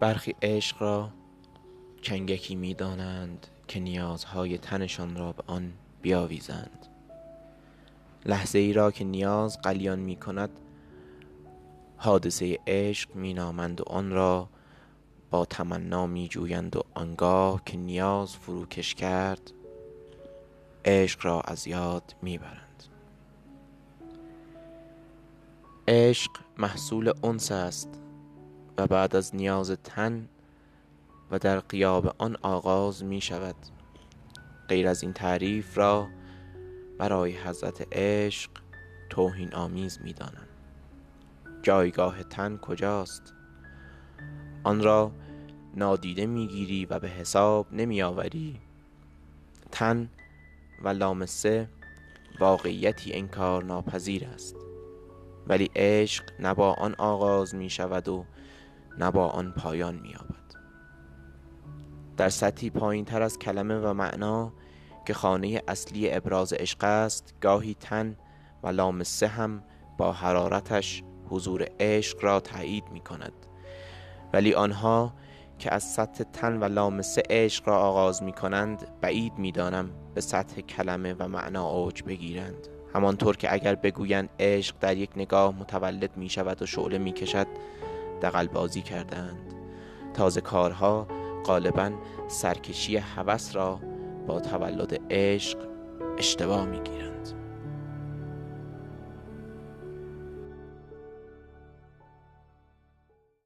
برخی عشق را چنگکی می دانند که نیازهای تنشان را به آن بیاویزند. لحظه ای را که نیاز قلیان می کند حادثه عشق می نامند و آن را با تمنا می جویند و آنگاه که نیاز فروکش کرد عشق را از یاد می برند عشق محصول انس است. و بعد از نیاز تن و در قیاب آن آغاز می شود. غیر از این تعریف را برای حضرت عشق توهین آمیز می دانم. جایگاه تن کجاست؟ آن را نادیده می‌گیری و به حساب نمی آوری. تن و لامسه واقعیتی انکار ناپذیر است. ولی عشق نه آن آغاز می شود و نه با آن پایان می یابد در سطحی پایین تر از کلمه و معنا که خانه اصلی ابراز عشق است گاهی تن و لامسه هم با حرارتش حضور عشق را تایید می کند ولی آنها که از سطح تن و لامسه عشق را آغاز می کنند بعید می دانم به سطح کلمه و معنا اوج بگیرند. همانطور که اگر بگویند عشق در یک نگاه متولد می شود و شعله می کشد دقل بازی کردند. تازه کارها غالبا سرکشی هوس را با تولد عشق اشتباه می گیرند